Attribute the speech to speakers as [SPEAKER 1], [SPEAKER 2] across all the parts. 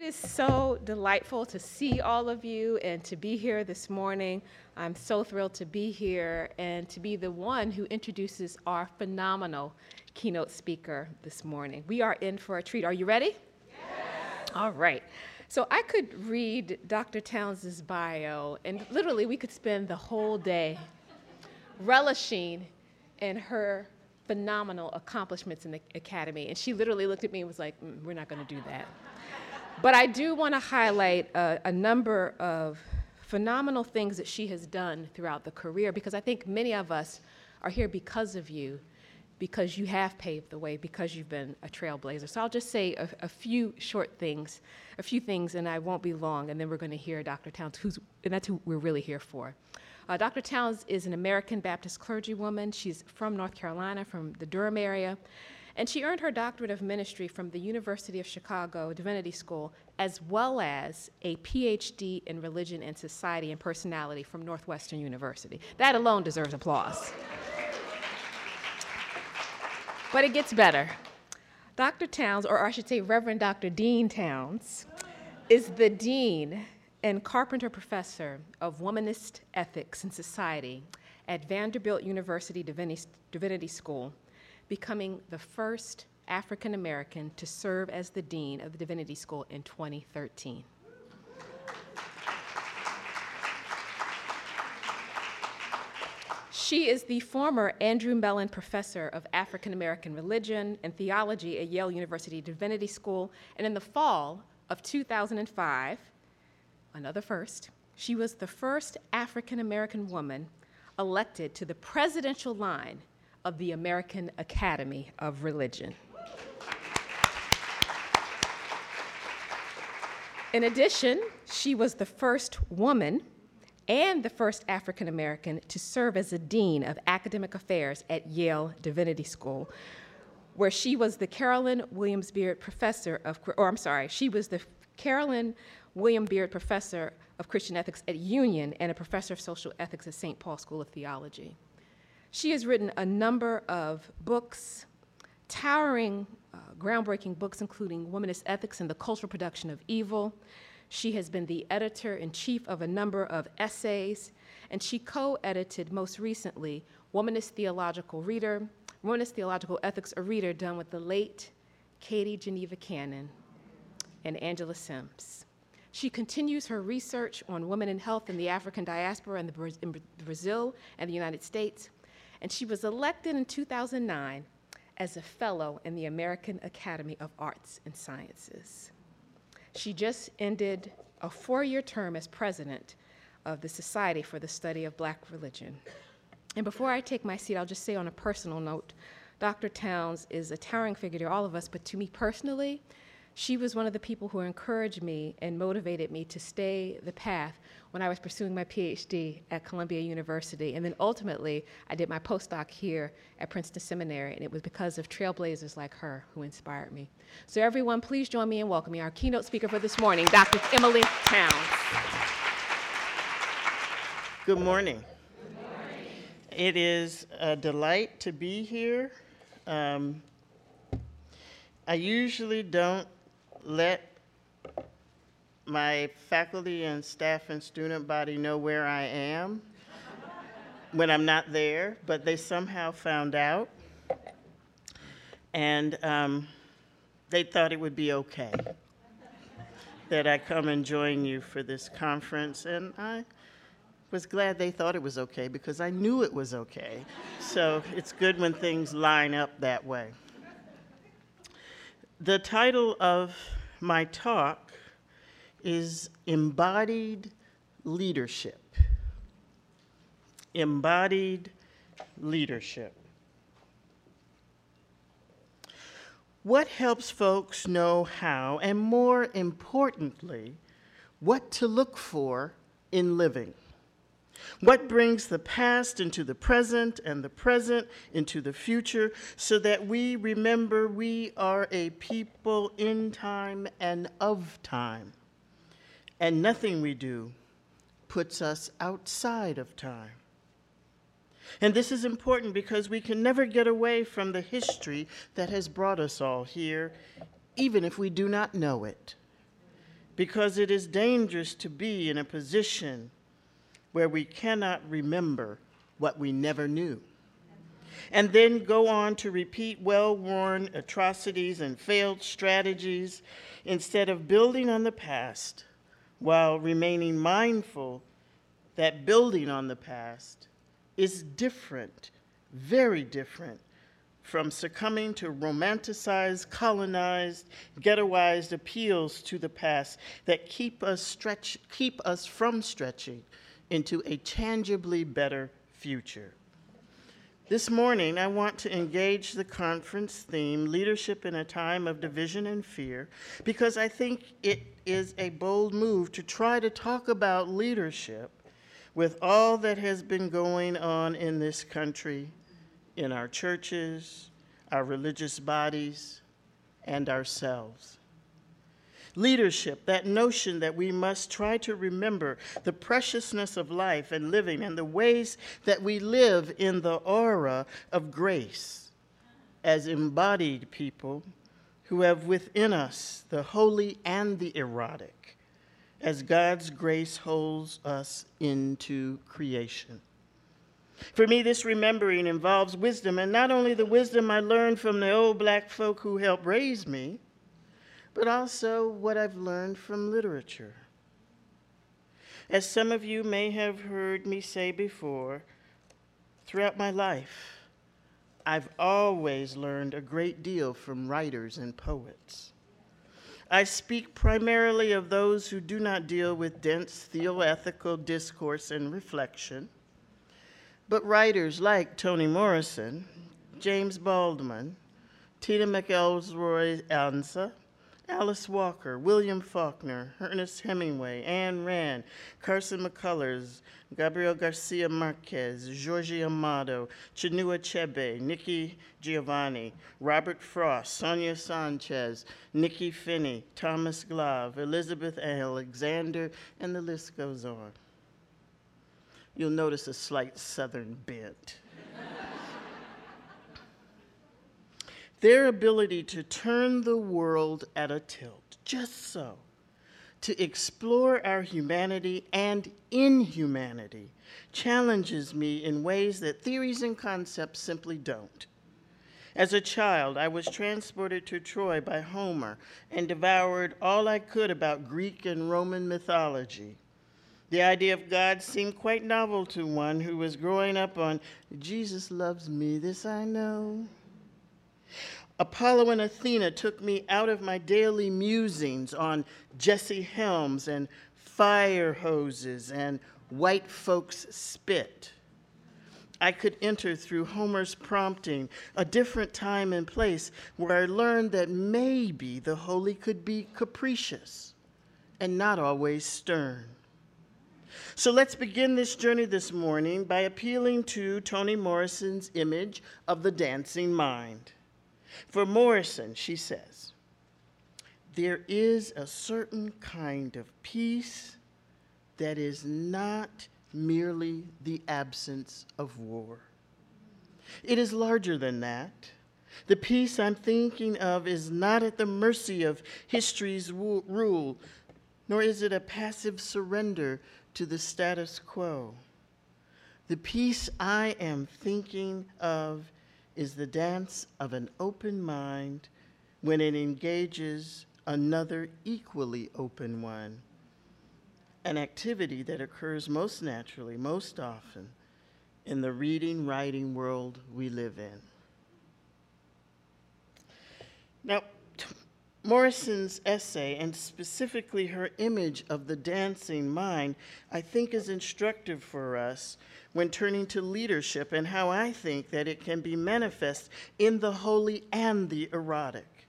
[SPEAKER 1] It is so delightful to see all of you and to be here this morning. I'm so thrilled to be here and to be the one who introduces our phenomenal keynote speaker this morning. We are in for a treat. Are you ready? Yes. All right. So I could read Dr. Townes' bio, and literally we could spend the whole day relishing in her phenomenal accomplishments in the academy. And she literally looked at me and was like, mm, We're not going to do that. But I do want to highlight a, a number of phenomenal things that she has done throughout the career because I think many of us are here because of you, because you have paved the way, because you've been a trailblazer. So I'll just say a, a few short things, a few things, and I won't be long, and then we're going to hear Dr. Townes, who's, and that's who we're really here for. Uh, Dr. Townes is an American Baptist clergywoman. She's from North Carolina, from the Durham area. And she earned her doctorate of ministry from the University of Chicago Divinity School, as well as a PhD in religion and society and personality from Northwestern University. That alone deserves applause. but it gets better. Dr. Townes, or I should say Reverend Dr. Dean Townes, is the Dean and Carpenter Professor of Womanist Ethics and Society at Vanderbilt University Divinity School, becoming the first African American to serve as the Dean of the Divinity School in 2013. She is the former Andrew Mellon Professor of African American Religion and Theology at Yale University Divinity School, and in the fall of 2005, another first, she was the first African American woman elected to the presidential line of the American Academy of Religion. In addition, she was the first woman and the first African American to serve as a dean of academic affairs at Yale Divinity School, where she was the Carolyn Williams Beard Professor of, or I'm sorry, she was the Carolyn William Beard Professor of Christian Ethics at Union and a professor of social ethics at St. Paul School of Theology. She has written a number of books, towering, uh, groundbreaking books, including Womanist Ethics and the Cultural Production of Evil. She has been the editor in chief of a number of essays, and she co edited most recently Womanist Theological Reader, Womanist Theological Ethics, a reader done with the late Katie Geneva Cannon and Angela Sims. She continues her research on women in health in the African diaspora in, the, in Brazil and the United States, and she was elected in 2009 as a fellow in the American Academy of Arts and Sciences. She just ended a four year term as president of the Society for the Study of Black Religion. And before I take my seat, I'll just say on a personal note Dr. Townes is a towering figure to all of us, but to me personally, she was one of the people who encouraged me and motivated me to stay the path when I was pursuing my PhD at Columbia University. And then ultimately, I did my postdoc here at Princeton Seminary, and it was because of trailblazers like her who inspired me. So, everyone, please join me in welcoming our keynote speaker for this morning, Dr. Emilie Townes.
[SPEAKER 2] Good morning. It is a delight to be here. Um, I usually don't let my faculty and staff and student body know where I am when I'm not there, but they somehow found out. And um, they thought it would be okay that I come and join you for this conference. And I was glad they thought it was okay because I knew it was okay. So it's good when things line up that way. The title of my talk is Embodied Leadership. Embodied Leadership. What helps folks know how, and more importantly, what to look for in living? What brings the past into the present and the present into the future so that we remember we are a people in time and of time. And nothing we do puts us outside of time. And this is important because we can never get away from the history that has brought us all here, even if we do not know it. because it is dangerous to be in a position where we cannot remember what we never knew. And then go on to repeat well worn atrocities and failed strategies instead of building on the past while remaining mindful that building on the past is different, very different from succumbing to romanticized, colonized, ghettoized appeals to the past that keep us, stretch, keep us from stretching into a tangibly better future. This morning, I want to engage the conference theme, Leadership in a Time of Division and Fear, because I think it is a bold move to try to talk about leadership with all that has been going on in this country in our churches, our religious bodies, and ourselves. Leadership, that notion that we must try to remember the preciousness of life and living and the ways that we live in the aura of grace as embodied people who have within us the holy and the erotic as God's grace holds us into creation. For me, this remembering involves wisdom, and not only the wisdom I learned from the old black folk who helped raise me, but also what I've learned from literature. As some of you may have heard me say before, throughout my life, I've always learned a great deal from writers and poets. I speak primarily of those who do not deal with dense theoethical discourse and reflection but writers like Toni Morrison, James Baldwin, Tina McElroy Ansa, Alice Walker, William Faulkner, Ernest Hemingway, Anne Rand, Carson McCullers, Gabriel Garcia Marquez, Jorge Amado, Chinua Achebe, Nikki Giovanni, Robert Frost, Sonia Sanchez, Nikky Finney, Thomas Glave, Elizabeth Alexander, and the list goes on you'll notice a slight southern bent. Their ability to turn the world at a tilt, just so, to explore our humanity and inhumanity, challenges me in ways that theories and concepts simply don't. As a child, I was transported to Troy by Homer and devoured all I could about Greek and Roman mythology. The idea of God seemed quite novel to one who was growing up on Jesus loves me, this I know. Apollo and Athena took me out of my daily musings on Jesse Helms and fire hoses and white folks spit. I could enter through Homer's prompting a different time and place where I learned that maybe the holy could be capricious and not always stern. So let's begin this journey this morning by appealing to Toni Morrison's image of the dancing mind. For Morrison, she says, there is a certain kind of peace that is not merely the absence of war. It is larger than that. The peace I'm thinking of is not at the mercy of history's rule, nor is it a passive surrender to the status quo. The peace I am thinking of is the dance of an open mind when it engages another equally open one, an activity that occurs most naturally, most often, in the reading, writing world we live in. Now, Morrison's essay, and specifically her image of the dancing mind, I think is instructive for us when turning to leadership and how I think that it can be manifest in the holy and the erotic.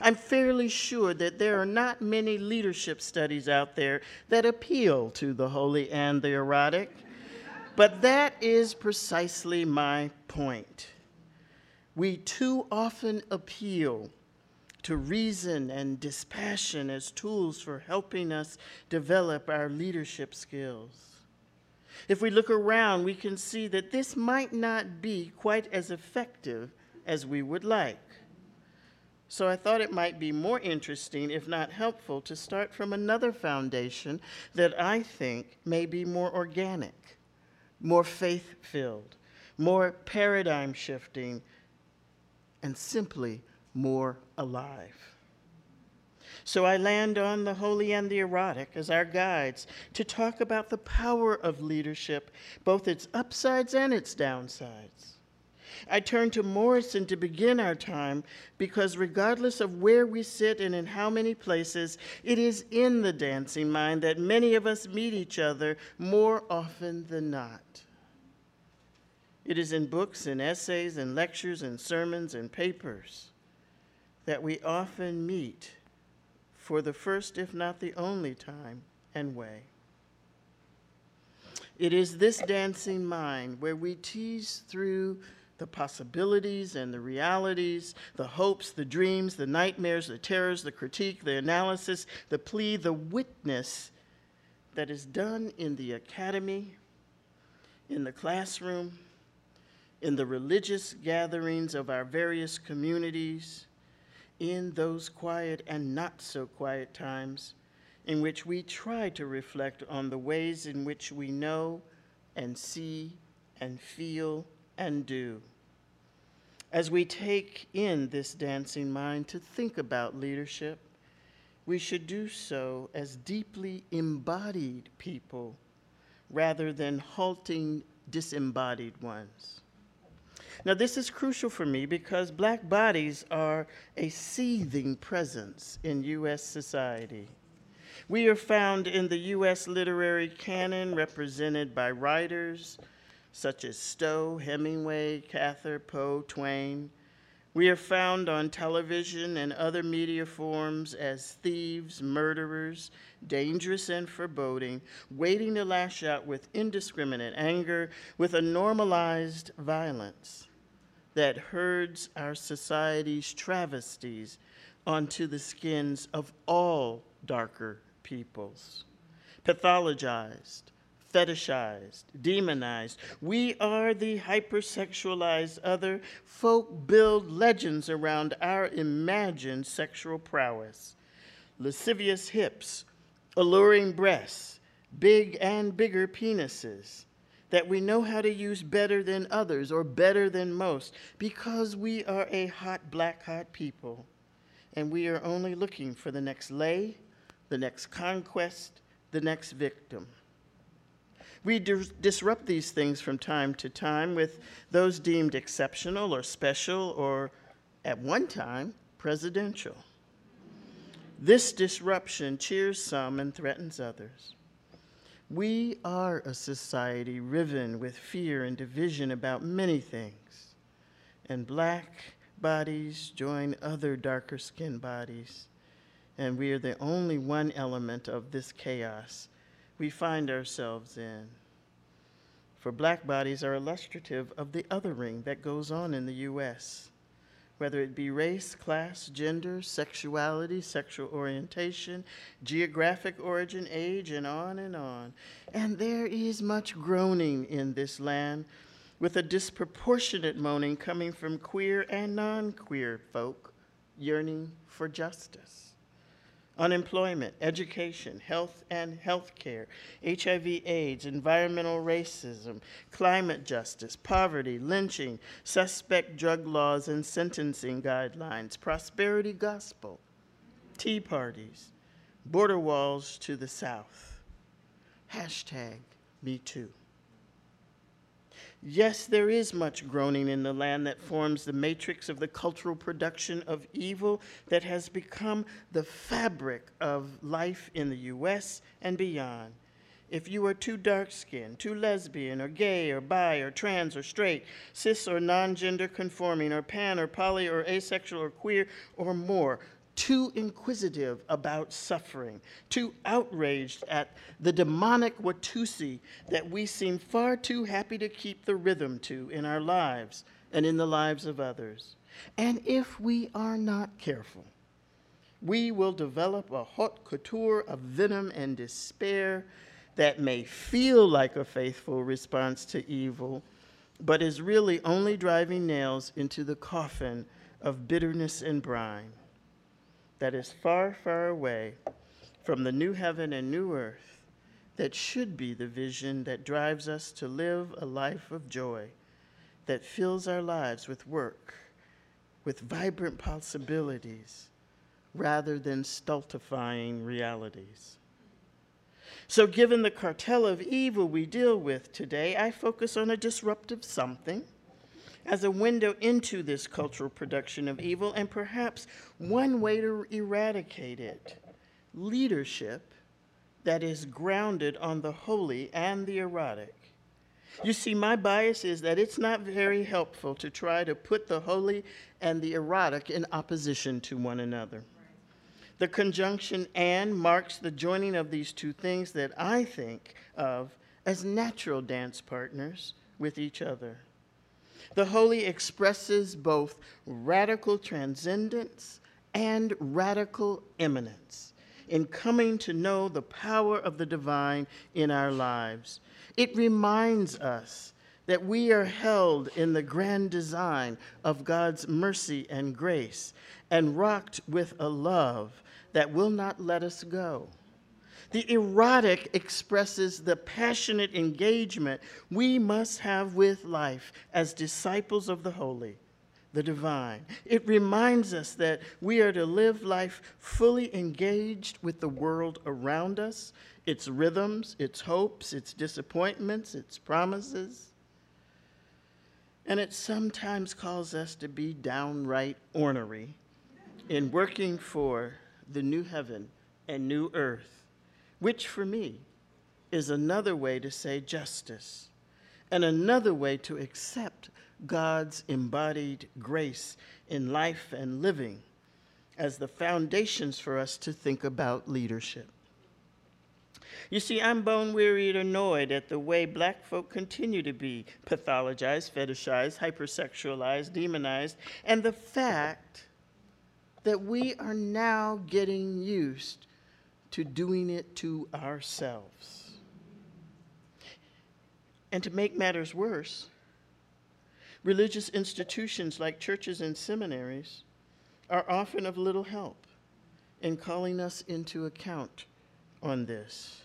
[SPEAKER 2] I'm fairly sure that there are not many leadership studies out there that appeal to the holy and the erotic, but that is precisely my point. We too often appeal to reason and dispassion as tools for helping us develop our leadership skills. If we look around, we can see that this might not be quite as effective as we would like. So I thought it might be more interesting, if not helpful, to start from another foundation that I think may be more organic, more faith filled, more paradigm shifting, and simply more alive. So I land on the holy and the erotic as our guides to talk about the power of leadership, both its upsides and its downsides. I turn to Morrison to begin our time because, regardless of where we sit and in how many places, it is in the dancing mind that many of us meet each other more often than not. It is in books and essays and lectures and sermons and papers that we often meet for the first, if not the only time and way. It is this dancing mind where we tease through the possibilities and the realities, the hopes, the dreams, the nightmares, the terrors, the critique, the analysis, the plea, the witness that is done in the academy, in the classroom, in the religious gatherings of our various communities, in those quiet and not so quiet times in which we try to reflect on the ways in which we know and see and feel and do. As we take in this dancing mind to think about leadership, we should do so as deeply embodied people rather than halting disembodied ones. Now, this is crucial for me because black bodies are a seething presence in U.S. society. We are found in the U.S. literary canon represented by writers such as Stowe, Hemingway, Cather, Poe, Twain. We are found on television and other media forms as thieves, murderers, dangerous and foreboding, waiting to lash out with indiscriminate anger, with a normalized violence that herds our society's travesties onto the skins of all darker peoples. Pathologized, fetishized, demonized. We are the hypersexualized other. Folk build legends around our imagined sexual prowess. Lascivious hips, alluring breasts, big and bigger penises that we know how to use better than others or better than most because we are a hot, black, hot people. And we are only looking for the next lay, the next conquest, the next victim. We dis- disrupt these things from time to time with those deemed exceptional or special or, at one time, presidential. This disruption cheers some and threatens others. We are a society riven with fear and division about many things, and black bodies join other darker skinned bodies, and we are the only one element of this chaos we find ourselves in. For black bodies are illustrative of the othering that goes on in the U.S whether it be race, class, gender, sexuality, sexual orientation, geographic origin, age, and on and on. And there is much groaning in this land, with a disproportionate moaning coming from queer and non queer folk yearning for justice unemployment, education, health and health care, HIV, AIDS, environmental racism, climate justice, poverty, lynching, suspect drug laws and sentencing guidelines, prosperity gospel, tea parties, border walls to the south. Hashtag me too. Yes, there is much groaning in the land that forms the matrix of the cultural production of evil that has become the fabric of life in the U.S. and beyond. If you are too dark skinned, too lesbian, or gay, or bi, or trans, or straight, cis or non gender conforming, or pan, or poly, or asexual, or queer, or more, too inquisitive about suffering, too outraged at the demonic Watusi that we seem far too happy to keep the rhythm to in our lives and in the lives of others. And if we are not careful, we will develop a haute couture of venom and despair that may feel like a faithful response to evil, but is really only driving nails into the coffin of bitterness and brine. That is far, far away from the new heaven and new earth that should be the vision that drives us to live a life of joy that fills our lives with work, with vibrant possibilities, rather than stultifying realities. So, given the cartel of evil we deal with today, I focus on a disruptive something as a window into this cultural production of evil and perhaps one way to eradicate it leadership that is grounded on the holy and the erotic. You see, my bias is that it's not very helpful to try to put the holy and the erotic in opposition to one another. The conjunction and marks the joining of these two things that I think of as natural dance partners with each other. The holy expresses both radical transcendence and radical immanence in coming to know the power of the divine in our lives. It reminds us that we are held in the grand design of God's mercy and grace and rocked with a love that will not let us go. The erotic expresses the passionate engagement we must have with life as disciples of the holy the divine. It reminds us that we are to live life fully engaged with the world around us, its rhythms, its hopes, its disappointments, its promises. And it sometimes calls us to be downright ornery in working for the new heaven and new earth, which for me is another way to say justice and another way to accept God's embodied grace in life and living as the foundations for us to think about leadership. You see, I'm bone wearied, annoyed at the way black folk continue to be pathologized, fetishized, hypersexualized, demonized, and the fact that we are now getting used to doing it to ourselves. And to make matters worse, Religious institutions like churches and seminaries are often of little help in calling us into account on this.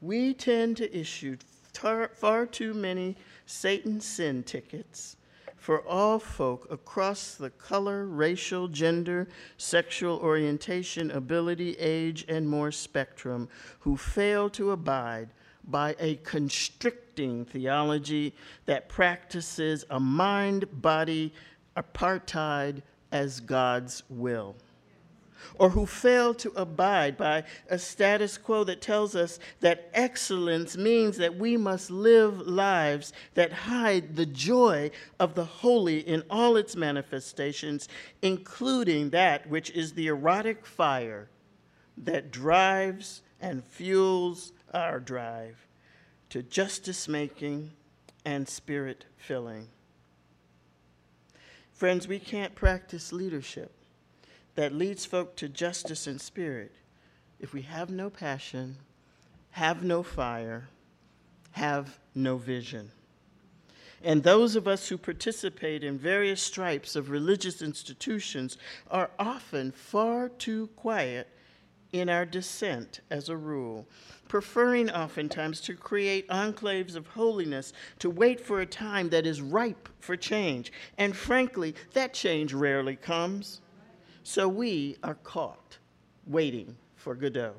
[SPEAKER 2] We tend to issue tar- far too many Satan sin tickets for all folk across the color, racial, gender, sexual orientation, ability, age, and more spectrum who fail to abide by a constricting theology that practices a mind body apartheid as God's will, or who fail to abide by a status quo that tells us that excellence means that we must live lives that hide the joy of the holy in all its manifestations, including that which is the erotic fire that drives and fuels our drive to justice making and spirit filling. Friends, we can't practice leadership that leads folk to justice and spirit if we have no passion, have no fire, have no vision. And those of us who participate in various stripes of religious institutions are often far too quiet in our dissent as a rule, preferring oftentimes to create enclaves of holiness, to wait for a time that is ripe for change. And frankly, that change rarely comes. So we are caught waiting for Godot.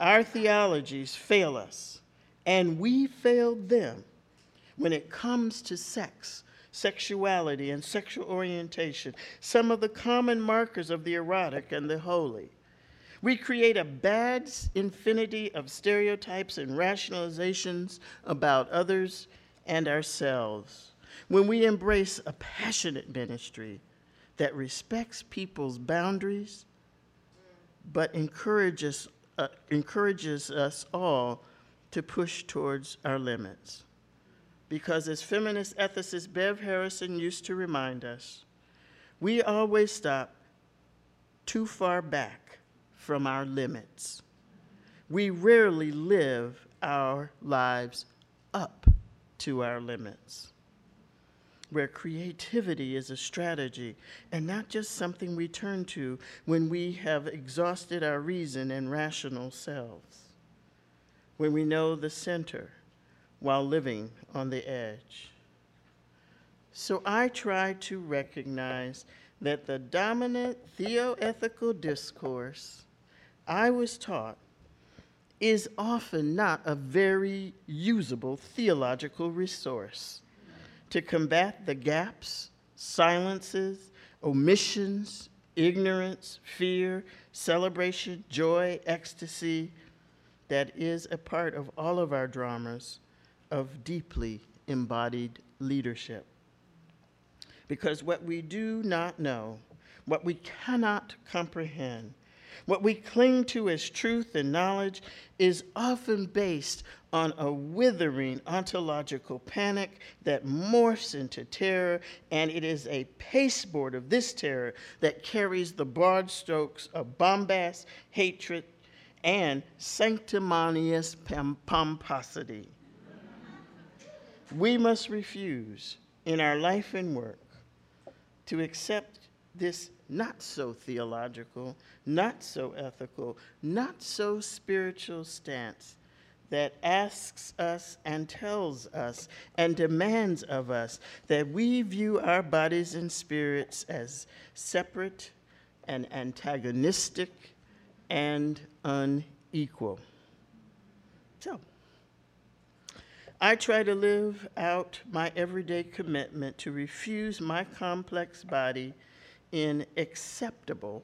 [SPEAKER 2] Our theologies fail us, and we fail them when it comes to sex sexuality and sexual orientation, some of the common markers of the erotic and the holy. We create a bad infinity of stereotypes and rationalizations about others and ourselves. When we embrace a passionate ministry that respects people's boundaries but encourages, uh, encourages us all to push towards our limits. Because as feminist ethicist Bev Harrison used to remind us, we always stop too far back from our limits. We rarely live our lives up to our limits. Where creativity is a strategy and not just something we turn to when we have exhausted our reason and rational selves, when we know the center while living on the edge. So I try to recognize that the dominant theoethical discourse I was taught is often not a very usable theological resource to combat the gaps, silences, omissions, ignorance, fear, celebration, joy, ecstasy that is a part of all of our dramas of deeply embodied leadership. Because what we do not know, what we cannot comprehend, what we cling to as truth and knowledge is often based on a withering ontological panic that morphs into terror, and it is a pasteboard of this terror that carries the broad strokes of bombast, hatred, and sanctimonious pomposity. We must refuse in our life and work to accept this not so theological, not so ethical, not so spiritual stance that asks us and tells us and demands of us that we view our bodies and spirits as separate and antagonistic and unequal. So, I try to live out my everyday commitment to refuse my complex body in acceptable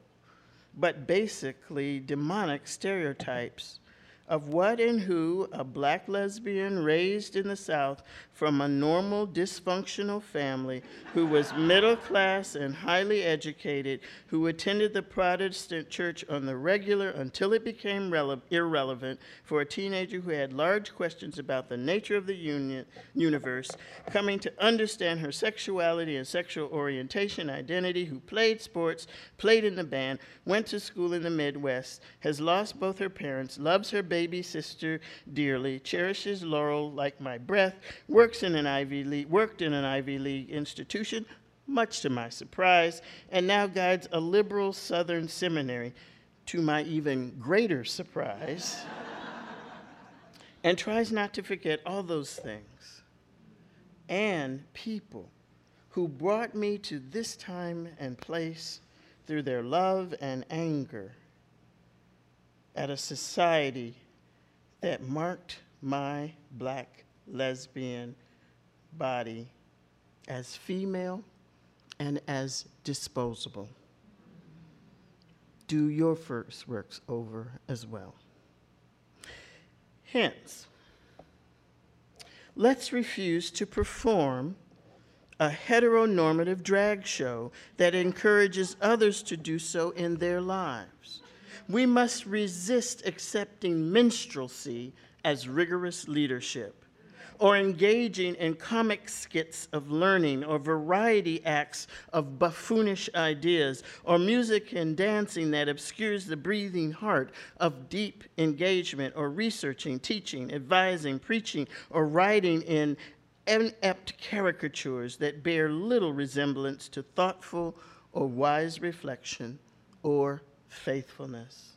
[SPEAKER 2] but basically demonic stereotypes of what and who a black lesbian raised in the South from a normal dysfunctional family who was middle class and highly educated, who attended the Protestant church on the regular until it became irrelevant for a teenager who had large questions about the nature of the union, universe, coming to understand her sexuality and sexual orientation, identity, who played sports, played in the band, went to school in the Midwest, has lost both her parents, loves her baby sister dearly, cherishes Laurel like my breath, works in an Ivy League, worked in an Ivy League institution, much to my surprise, and now guides a liberal Southern seminary, to my even greater surprise, and tries not to forget all those things and people who brought me to this time and place through their love and anger at a society that marked my black lesbian body as female and as disposable. Do your first works over as well. Hence, let's refuse to perform a heteronormative drag show that encourages others to do so in their lives we must resist accepting minstrelsy as rigorous leadership or engaging in comic skits of learning or variety acts of buffoonish ideas or music and dancing that obscures the breathing heart of deep engagement or researching, teaching, advising, preaching, or writing in inept caricatures that bear little resemblance to thoughtful or wise reflection or faithfulness.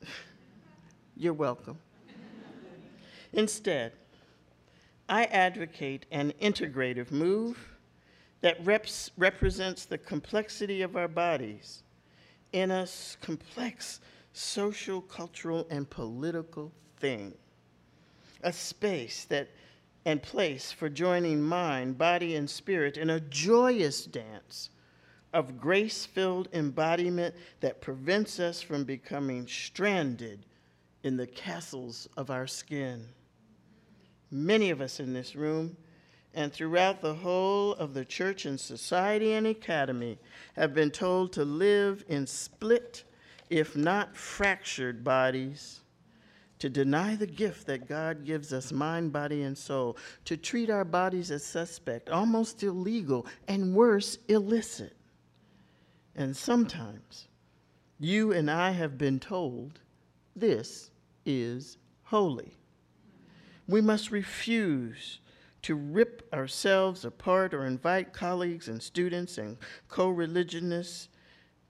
[SPEAKER 2] You. You're welcome. Instead, I advocate an integrative move that reps, represents the complexity of our bodies in a complex social, cultural, and political thing. A space that and place for joining mind, body, and spirit in a joyous dance of grace filled embodiment that prevents us from becoming stranded in the castles of our skin. Many of us in this room and throughout the whole of the church and society and academy have been told to live in split, if not fractured, bodies, to deny the gift that God gives us mind, body, and soul, to treat our bodies as suspect, almost illegal, and worse, illicit. And sometimes you and I have been told this is holy. We must refuse to rip ourselves apart or invite colleagues and students and co religionists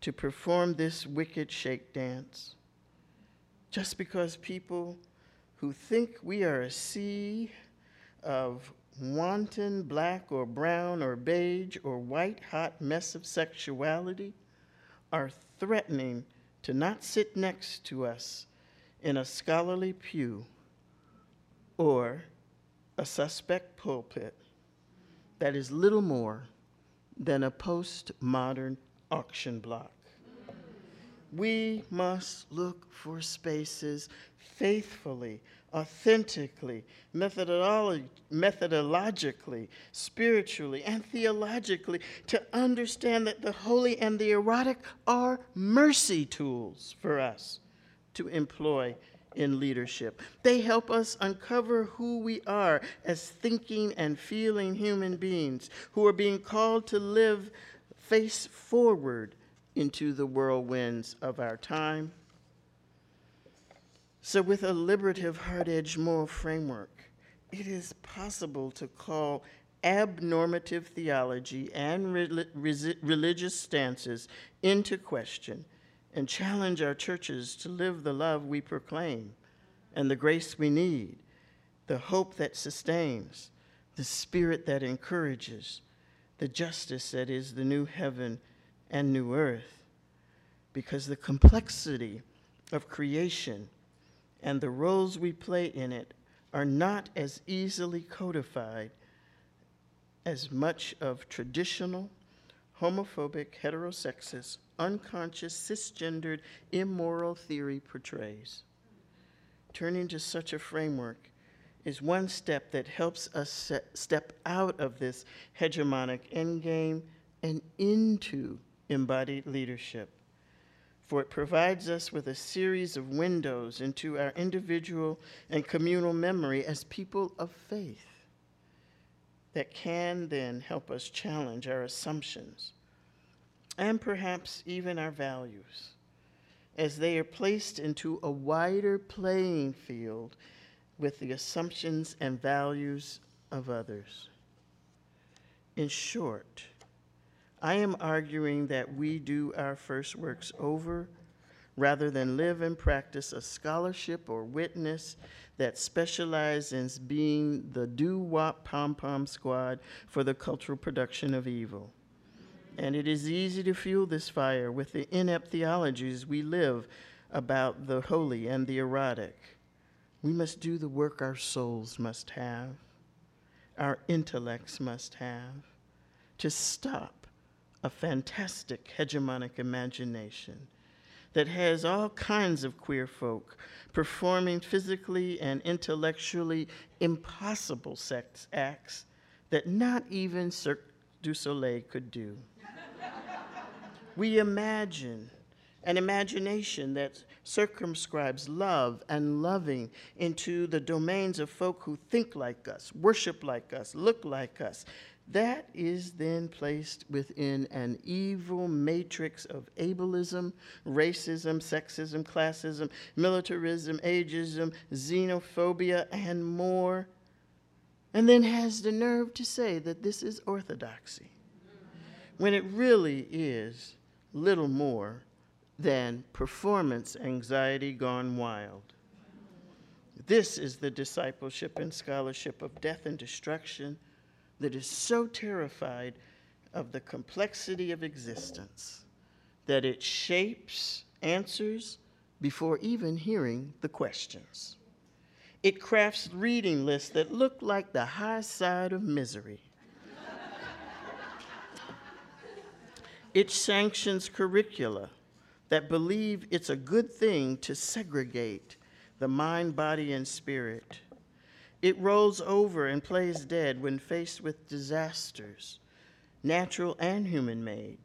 [SPEAKER 2] to perform this wicked shake dance. Just because people who think we are a sea of wanton black or brown or beige or white hot mess of sexuality are threatening to not sit next to us in a scholarly pew or a suspect pulpit that is little more than a postmodern auction block. We must look for spaces faithfully, authentically, methodolo- methodologically, spiritually, and theologically to understand that the holy and the erotic are mercy tools for us to employ in leadership. They help us uncover who we are as thinking and feeling human beings who are being called to live face forward into the whirlwinds of our time. So, with a liberative, hard edged moral framework, it is possible to call abnormative theology and religious stances into question and challenge our churches to live the love we proclaim and the grace we need, the hope that sustains, the spirit that encourages, the justice that is the new heaven and new earth. Because the complexity of creation and the roles we play in it are not as easily codified as much of traditional, homophobic, heterosexist, unconscious, cisgendered, immoral theory portrays. Turning to such a framework is one step that helps us set, step out of this hegemonic endgame and into embodied leadership. For it provides us with a series of windows into our individual and communal memory as people of faith that can then help us challenge our assumptions and perhaps even our values as they are placed into a wider playing field with the assumptions and values of others. In short, I am arguing that we do our first works over rather than live and practice a scholarship or witness that specializes in being the doo-wop pom-pom squad for the cultural production of evil. And it is easy to fuel this fire with the inept theologies we live about the holy and the erotic. We must do the work our souls must have, our intellects must have, to stop a fantastic hegemonic imagination that has all kinds of queer folk performing physically and intellectually impossible sex acts that not even Cirque du Soleil could do we imagine an imagination that circumscribes love and loving into the domains of folk who think like us, worship like us, look like us. That is then placed within an evil matrix of ableism, racism, sexism, classism, militarism, ageism, xenophobia, and more, and then has the nerve to say that this is orthodoxy, when it really is little more than performance anxiety gone wild. This is the discipleship and scholarship of death and destruction that is so terrified of the complexity of existence that it shapes answers before even hearing the questions. It crafts reading lists that look like the high side of misery It sanctions curricula that believe it's a good thing to segregate the mind, body, and spirit. It rolls over and plays dead when faced with disasters, natural and human made.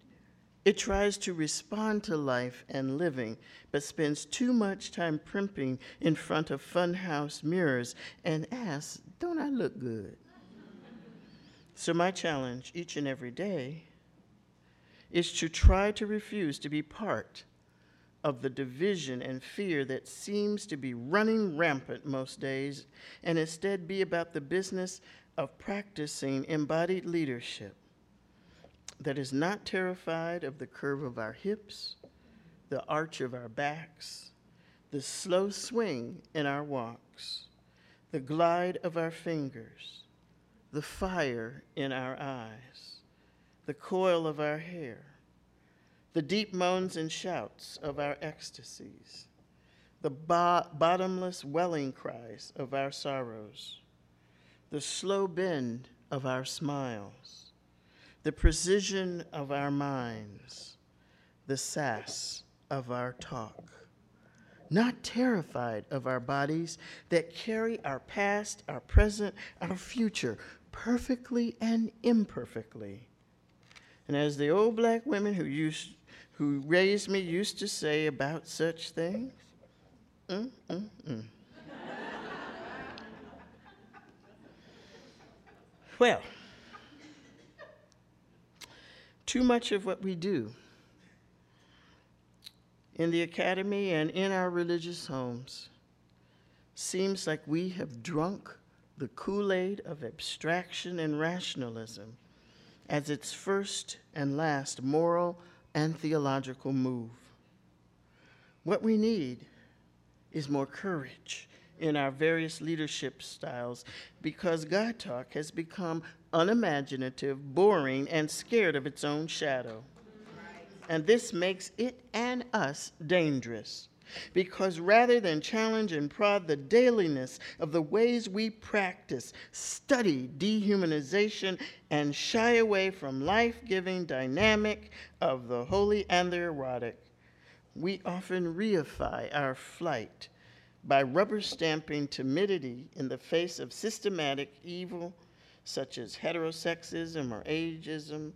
[SPEAKER 2] It tries to respond to life and living, but spends too much time primping in front of funhouse mirrors and asks, Don't I look good? So, my challenge each and every day is to try to refuse to be part of the division and fear that seems to be running rampant most days, and instead be about the business of practicing embodied leadership that is not terrified of the curve of our hips, the arch of our backs, the slow swing in our walks, the glide of our fingers, the fire in our eyes, the coil of our hair, the deep moans and shouts of our ecstasies, the bo- bottomless welling cries of our sorrows, the slow bend of our smiles, the precision of our minds, the sass of our talk. Not terrified of our bodies that carry our past, our present, our future perfectly and imperfectly. And as the old black women who used who raised me used to say about such things, mm, mm, mm. well, too much of what we do in the academy and in our religious homes seems like we have drunk the Kool Aid of abstraction and rationalism as its first and last moral and theological move. What we need is more courage in our various leadership styles because God talk has become unimaginative, boring, and scared of its own shadow. And this makes it and us dangerous. Because rather than challenge and prod the dailiness of the ways we practice, study dehumanization, and shy away from life giving dynamic of the holy and the erotic, we often reify our flight by rubber stamping timidity in the face of systematic evil such as heterosexism or ageism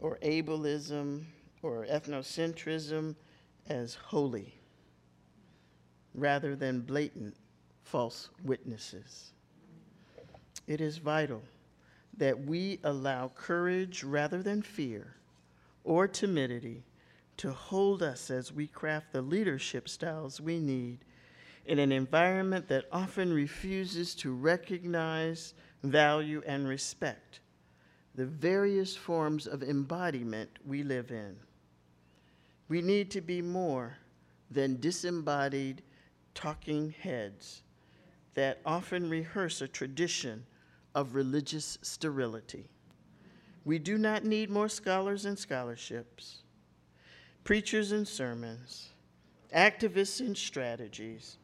[SPEAKER 2] or ableism or ethnocentrism as holy rather than blatant false witnesses. It is vital that we allow courage rather than fear or timidity to hold us as we craft the leadership styles we need in an environment that often refuses to recognize, value, and respect the various forms of embodiment we live in. We need to be more than disembodied talking heads that often rehearse a tradition of religious sterility. We do not need more scholars and scholarships, preachers and sermons, activists and strategies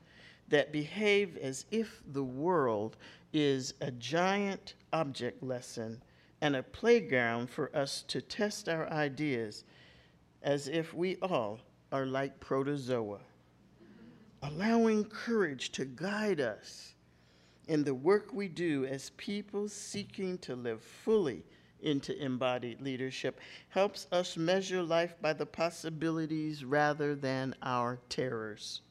[SPEAKER 2] that behave as if the world is a giant object lesson and a playground for us to test our ideas as if we all are like protozoa allowing courage to guide us in the work we do as people seeking to live fully into embodied leadership helps us measure life by the possibilities rather than our terrors.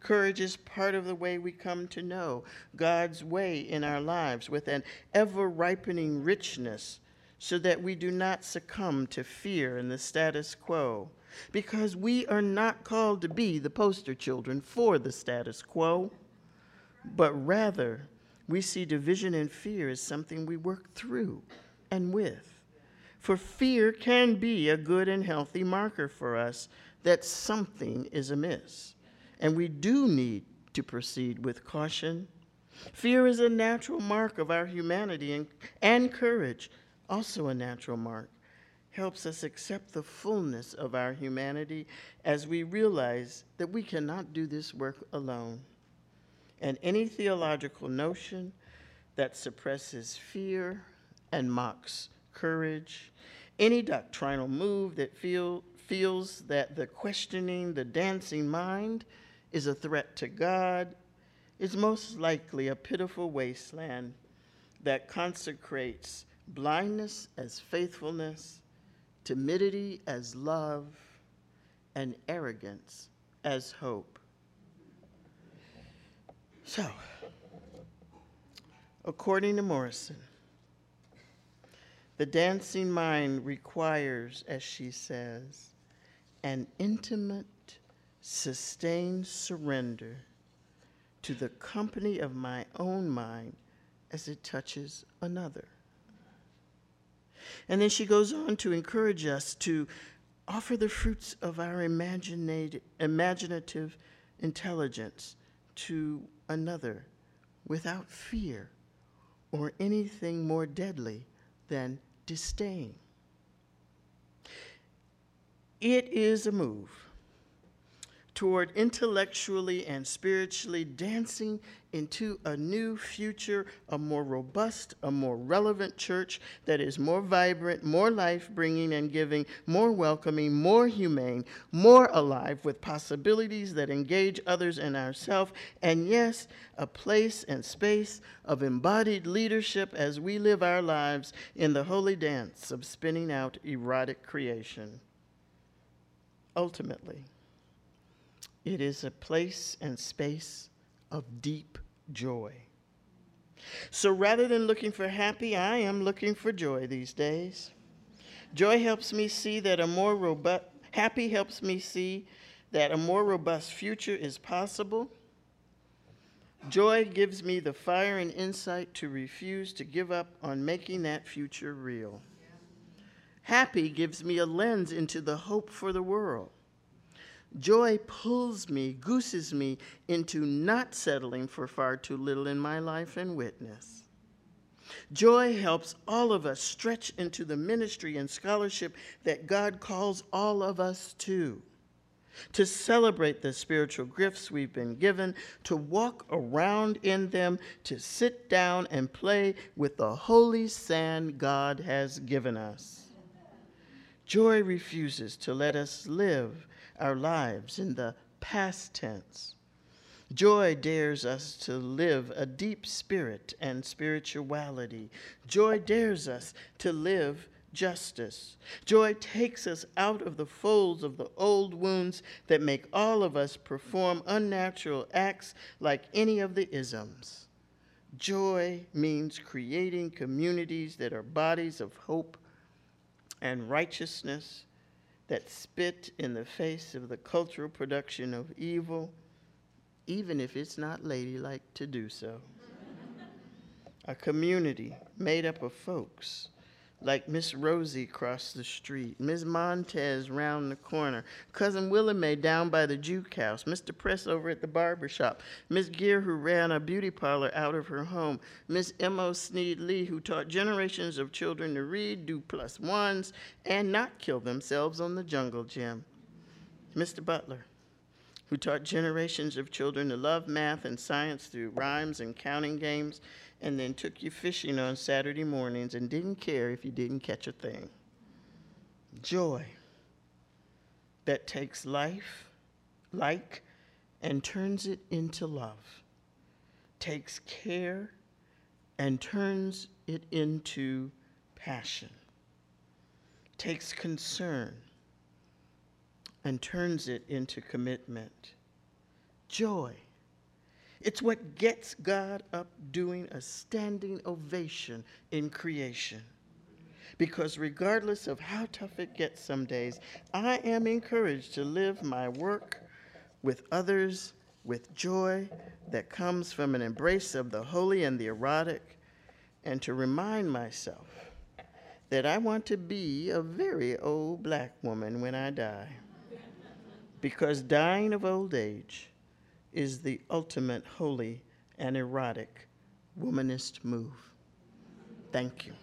[SPEAKER 2] Courage is part of the way we come to know God's way in our lives with an ever ripening richness so that we do not succumb to fear and the status quo because we are not called to be the poster children for the status quo, but rather we see division and fear as something we work through and with. For fear can be a good and healthy marker for us that something is amiss, and we do need to proceed with caution. Fear is a natural mark of our humanity, and, and courage, also a natural mark helps us accept the fullness of our humanity as we realize that we cannot do this work alone. And any theological notion that suppresses fear and mocks courage, any doctrinal move that feel, feels that the questioning, the dancing mind is a threat to God, is most likely a pitiful wasteland that consecrates blindness as faithfulness timidity as love, and arrogance as hope. So, according to Morrison, the dancing mind requires, as she says, an intimate, sustained surrender to the company of my own mind as it touches another. And then she goes on to encourage us to offer the fruits of our imaginative intelligence to another without fear or anything more deadly than disdain. It is a move toward intellectually and spiritually dancing into a new future, a more robust, a more relevant church that is more vibrant, more life bringing and giving, more welcoming, more humane, more alive with possibilities that engage others and ourselves, and yes, a place and space of embodied leadership as we live our lives in the holy dance of spinning out erotic creation. Ultimately, it is a place and space of deep joy. So rather than looking for happy, I am looking for joy these days. Joy helps me see that a more robust, happy helps me see that a more robust future is possible. Joy gives me the fire and insight to refuse to give up on making that future real. Happy gives me a lens into the hope for the world. Joy pulls me, gooses me into not settling for far too little in my life and witness. Joy helps all of us stretch into the ministry and scholarship that God calls all of us to. To celebrate the spiritual gifts we've been given, to walk around in them, to sit down and play with the holy sand God has given us. Joy refuses to let us live our lives in the past tense. Joy dares us to live a deep spirit and spirituality. Joy dares us to live justice. Joy takes us out of the folds of the old wounds that make all of us perform unnatural acts like any of the isms. Joy means creating communities that are bodies of hope and righteousness that spit in the face of the cultural production of evil, even if it's not ladylike to do so. a community made up of folks like Miss Rosie across the street, Miss Montez round the corner, Cousin May down by the juke house, Mr. Press over at the barber shop, Miss Gear who ran a beauty parlor out of her home, Miss M.O. Sneed Lee who taught generations of children to read, do plus ones, and not kill themselves on the jungle gym, Mr. Butler who taught generations of children to love math and science through rhymes and counting games, and then took you fishing on Saturday mornings and didn't care if you didn't catch a thing. Joy that takes life, like, and turns it into love, takes care and turns it into passion, takes concern and turns it into commitment. Joy it's what gets God up doing a standing ovation in creation. Because regardless of how tough it gets some days, I am encouraged to live my work with others with joy that comes from an embrace of the holy and the erotic, and to remind myself that I want to be a very old black woman when I die. Because dying of old age is the ultimate holy and erotic womanist move. Thank you.